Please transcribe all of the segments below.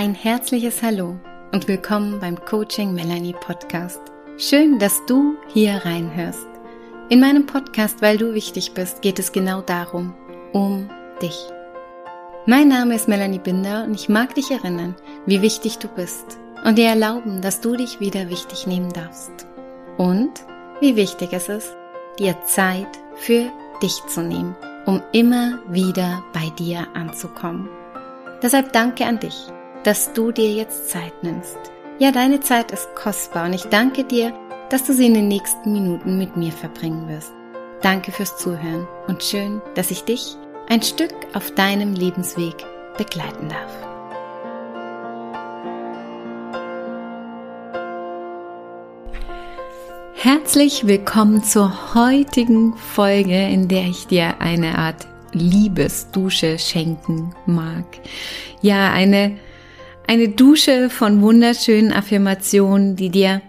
Ein herzliches Hallo und willkommen beim Coaching Melanie Podcast. Schön, dass du hier reinhörst. In meinem Podcast, weil du wichtig bist, geht es genau darum, um dich. Mein Name ist Melanie Binder und ich mag dich erinnern, wie wichtig du bist und dir erlauben, dass du dich wieder wichtig nehmen darfst. Und wie wichtig es ist, dir Zeit für dich zu nehmen, um immer wieder bei dir anzukommen. Deshalb danke an dich, dass du dir jetzt Zeit nimmst. Ja, deine Zeit ist kostbar und ich danke dir, dass du sie in den nächsten Minuten mit mir verbringen wirst. Danke fürs Zuhören und schön, dass ich dich ein Stück auf deinem Lebensweg begleiten darf. Herzlich willkommen zur heutigen Folge, in der ich dir eine Art Liebesdusche schenken mag. Ja, eine, eine Dusche von wunderschönen Affirmationen, die dir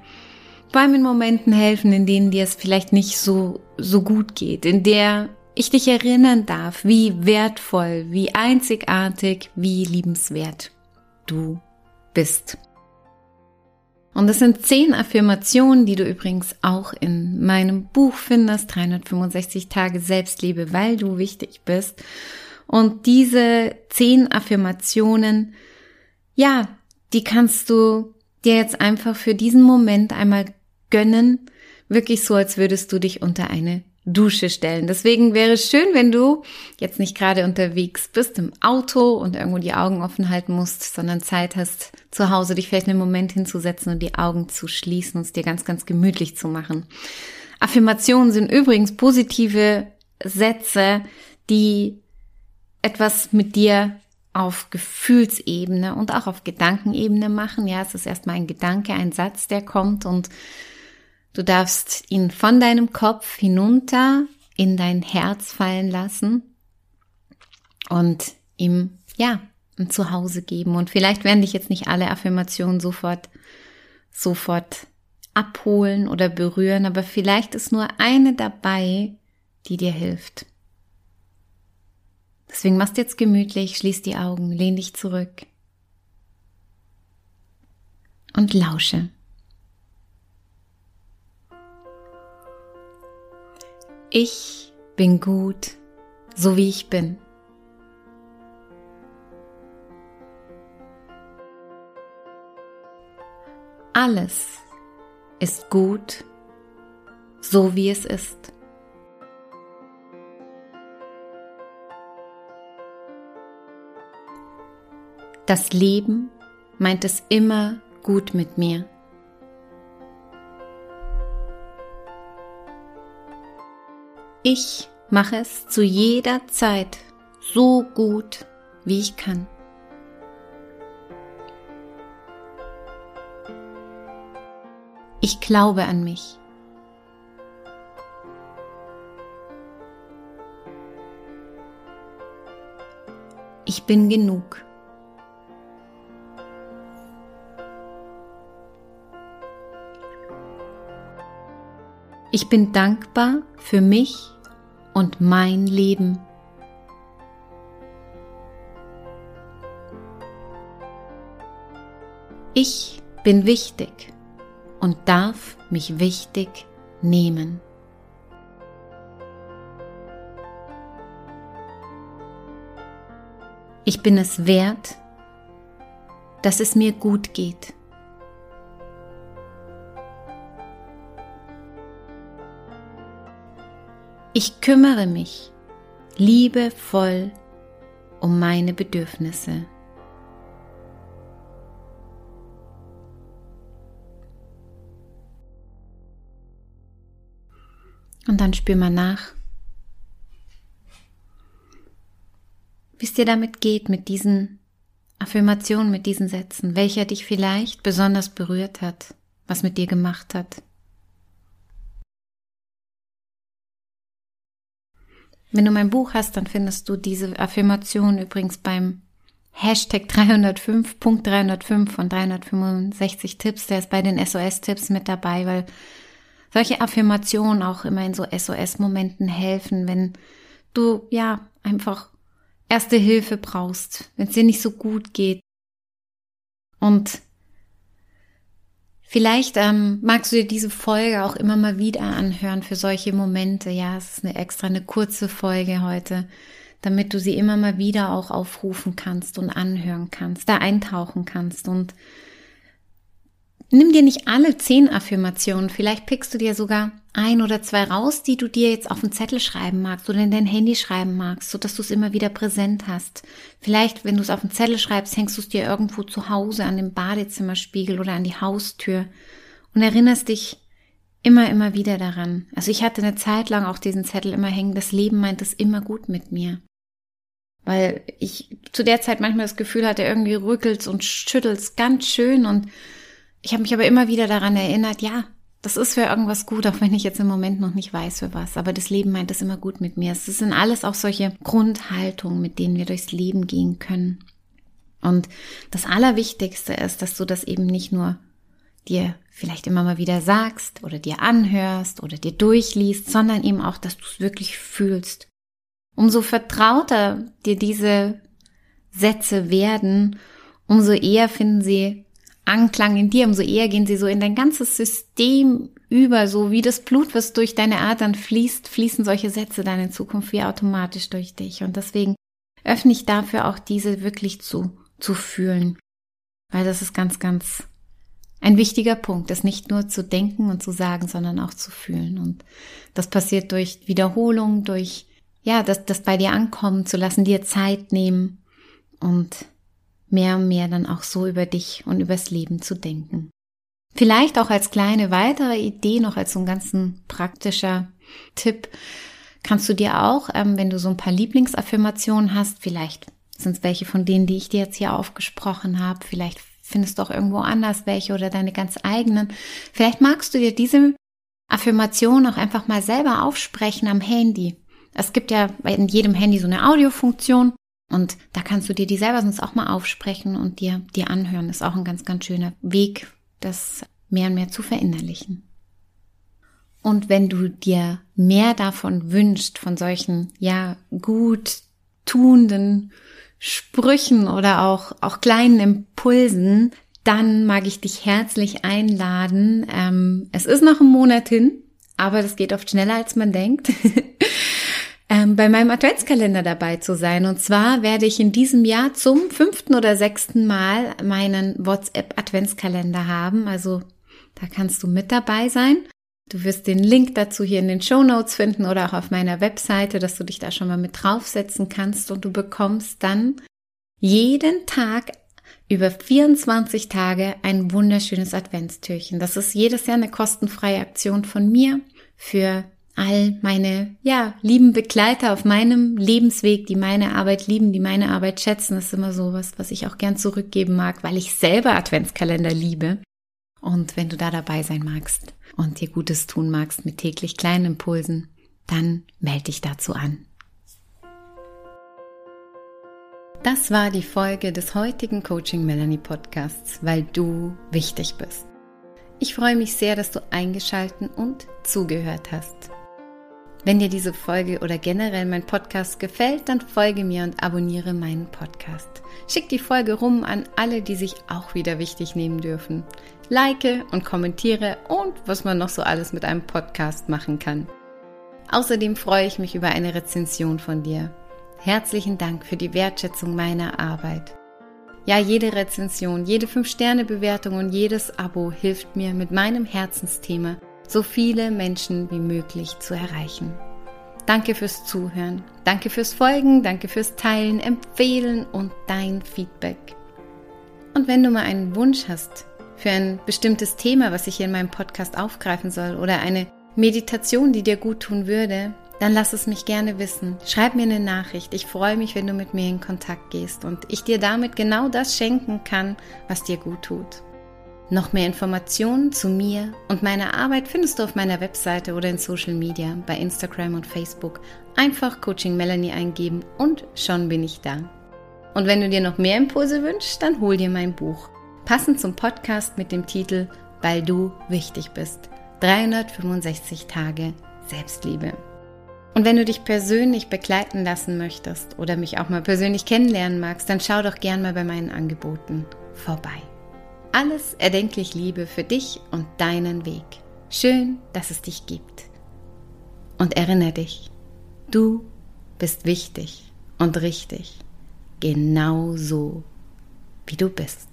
allem in Momenten helfen, in denen dir es vielleicht nicht so, so gut geht, in der ich dich erinnern darf, wie wertvoll, wie einzigartig, wie liebenswert du bist. Und das sind zehn Affirmationen, die du übrigens auch in meinem Buch findest, 365 Tage Selbstliebe, weil du wichtig bist. Und diese zehn Affirmationen, ja, die kannst du dir jetzt einfach für diesen Moment einmal gönnen, wirklich so, als würdest du dich unter eine Dusche stellen. Deswegen wäre es schön, wenn du jetzt nicht gerade unterwegs bist im Auto und irgendwo die Augen offen halten musst, sondern Zeit hast, zu Hause dich vielleicht einen Moment hinzusetzen und die Augen zu schließen und es dir ganz, ganz gemütlich zu machen. Affirmationen sind übrigens positive Sätze, die etwas mit dir auf Gefühlsebene und auch auf Gedankenebene machen. Ja, es ist erstmal ein Gedanke, ein Satz, der kommt und Du darfst ihn von deinem Kopf hinunter in dein Herz fallen lassen und ihm, ja, ein Zuhause geben. Und vielleicht werden dich jetzt nicht alle Affirmationen sofort, sofort abholen oder berühren, aber vielleicht ist nur eine dabei, die dir hilft. Deswegen machst jetzt gemütlich, schließ die Augen, lehn dich zurück und lausche. Ich bin gut, so wie ich bin. Alles ist gut, so wie es ist. Das Leben meint es immer gut mit mir. Ich mache es zu jeder Zeit so gut, wie ich kann. Ich glaube an mich. Ich bin genug. Ich bin dankbar für mich und mein Leben. Ich bin wichtig und darf mich wichtig nehmen. Ich bin es wert, dass es mir gut geht. Ich kümmere mich liebevoll um meine Bedürfnisse. Und dann spür mal nach, wie es dir damit geht, mit diesen Affirmationen, mit diesen Sätzen, welcher dich vielleicht besonders berührt hat, was mit dir gemacht hat. Wenn du mein Buch hast, dann findest du diese Affirmation übrigens beim Hashtag 305.305 von 365 Tipps. Der ist bei den SOS-Tipps mit dabei, weil solche Affirmationen auch immer in so SOS-Momenten helfen, wenn du ja einfach erste Hilfe brauchst, wenn es dir nicht so gut geht, Und vielleicht ähm, magst du dir diese Folge auch immer mal wieder anhören für solche Momente. Ja, es ist eine extra eine kurze Folge heute, damit du sie immer mal wieder auch aufrufen kannst und anhören kannst, da eintauchen kannst und Nimm dir nicht alle zehn Affirmationen, vielleicht pickst du dir sogar ein oder zwei raus, die du dir jetzt auf den Zettel schreiben magst oder in dein Handy schreiben magst, so dass du es immer wieder präsent hast. Vielleicht, wenn du es auf den Zettel schreibst, hängst du es dir irgendwo zu Hause an den Badezimmerspiegel oder an die Haustür und erinnerst dich immer, immer wieder daran. Also ich hatte eine Zeit lang auch diesen Zettel immer hängen, das Leben meint es immer gut mit mir. Weil ich zu der Zeit manchmal das Gefühl hatte, irgendwie rückelt's und schüttelt's ganz schön und ich habe mich aber immer wieder daran erinnert, ja, das ist für irgendwas gut, auch wenn ich jetzt im Moment noch nicht weiß für was. Aber das Leben meint es immer gut mit mir. Es sind alles auch solche Grundhaltungen, mit denen wir durchs Leben gehen können. Und das Allerwichtigste ist, dass du das eben nicht nur dir vielleicht immer mal wieder sagst oder dir anhörst oder dir durchliest, sondern eben auch, dass du es wirklich fühlst. Umso vertrauter dir diese Sätze werden, umso eher finden sie Anklang in dir, umso eher gehen sie so in dein ganzes System über, so wie das Blut, was durch deine Adern fließt, fließen solche Sätze dann in Zukunft wie automatisch durch dich. Und deswegen öffne ich dafür auch diese wirklich zu, zu fühlen. Weil das ist ganz, ganz ein wichtiger Punkt, das nicht nur zu denken und zu sagen, sondern auch zu fühlen. Und das passiert durch Wiederholung, durch, ja, das, das bei dir ankommen zu lassen, dir Zeit nehmen und mehr und mehr dann auch so über dich und übers Leben zu denken. Vielleicht auch als kleine weitere Idee, noch als so ein ganzen praktischer Tipp, kannst du dir auch, ähm, wenn du so ein paar Lieblingsaffirmationen hast, vielleicht sind es welche von denen, die ich dir jetzt hier aufgesprochen habe, vielleicht findest du auch irgendwo anders welche oder deine ganz eigenen. Vielleicht magst du dir diese Affirmation auch einfach mal selber aufsprechen am Handy. Es gibt ja in jedem Handy so eine Audiofunktion und da kannst du dir die selber sonst auch mal aufsprechen und dir, dir anhören. ist auch ein ganz, ganz schöner Weg, das mehr und mehr zu verinnerlichen. Und wenn du dir mehr davon wünschst, von solchen, ja, gut tuenden Sprüchen oder auch, auch kleinen Impulsen, dann mag ich dich herzlich einladen. Ähm, es ist noch ein Monat hin, aber das geht oft schneller, als man denkt. ähm, bei meinem Adventskalender dabei zu sein. Und zwar werde ich in diesem Jahr zum fünften oder sechsten Mal meinen WhatsApp Adventskalender haben. Also da kannst du mit dabei sein. Du wirst den Link dazu hier in den Show Notes finden oder auch auf meiner Webseite, dass du dich da schon mal mit draufsetzen kannst und du bekommst dann jeden Tag über 24 Tage ein wunderschönes Adventstürchen. Das ist jedes Jahr eine kostenfreie Aktion von mir für all meine, ja, lieben Begleiter auf meinem Lebensweg, die meine Arbeit lieben, die meine Arbeit schätzen. Das ist immer so was, was ich auch gern zurückgeben mag, weil ich selber Adventskalender liebe. Und wenn du da dabei sein magst und dir Gutes tun magst mit täglich kleinen Impulsen, dann melde dich dazu an. Das war die Folge des heutigen Coaching Melanie Podcasts, weil du wichtig bist. Ich freue mich sehr, dass du eingeschalten und zugehört hast. Wenn dir diese Folge oder generell mein Podcast gefällt, dann folge mir und abonniere meinen Podcast. Schick die Folge rum an alle, die sich auch wieder wichtig nehmen dürfen. Like und kommentiere und was man noch so alles mit einem Podcast machen kann. Außerdem freue ich mich über eine Rezension von dir. Herzlichen Dank für die Wertschätzung meiner Arbeit. Ja, jede Rezension, jede 5-Sterne-Bewertung und jedes Abo hilft mir mit meinem Herzensthema so viele Menschen wie möglich zu erreichen. Danke fürs Zuhören, danke fürs Folgen, danke fürs Teilen, Empfehlen und dein Feedback. Und wenn du mal einen Wunsch hast für ein bestimmtes Thema, was ich hier in meinem Podcast aufgreifen soll oder eine Meditation, die dir gut tun würde, dann lass es mich gerne wissen. Schreib mir eine Nachricht. Ich freue mich, wenn du mit mir in Kontakt gehst und ich dir damit genau das schenken kann, was dir gut tut. Noch mehr Informationen zu mir und meiner Arbeit findest du auf meiner Webseite oder in Social Media, bei Instagram und Facebook. Einfach Coaching Melanie eingeben und schon bin ich da. Und wenn du dir noch mehr Impulse wünschst, dann hol dir mein Buch. Passend zum Podcast mit dem Titel Weil du wichtig bist. 365 Tage Selbstliebe. Und wenn du dich persönlich begleiten lassen möchtest oder mich auch mal persönlich kennenlernen magst, dann schau doch gern mal bei meinen Angeboten vorbei. Alles erdenklich Liebe für dich und deinen Weg. Schön, dass es dich gibt. Und erinnere dich, du bist wichtig und richtig, genau so, wie du bist.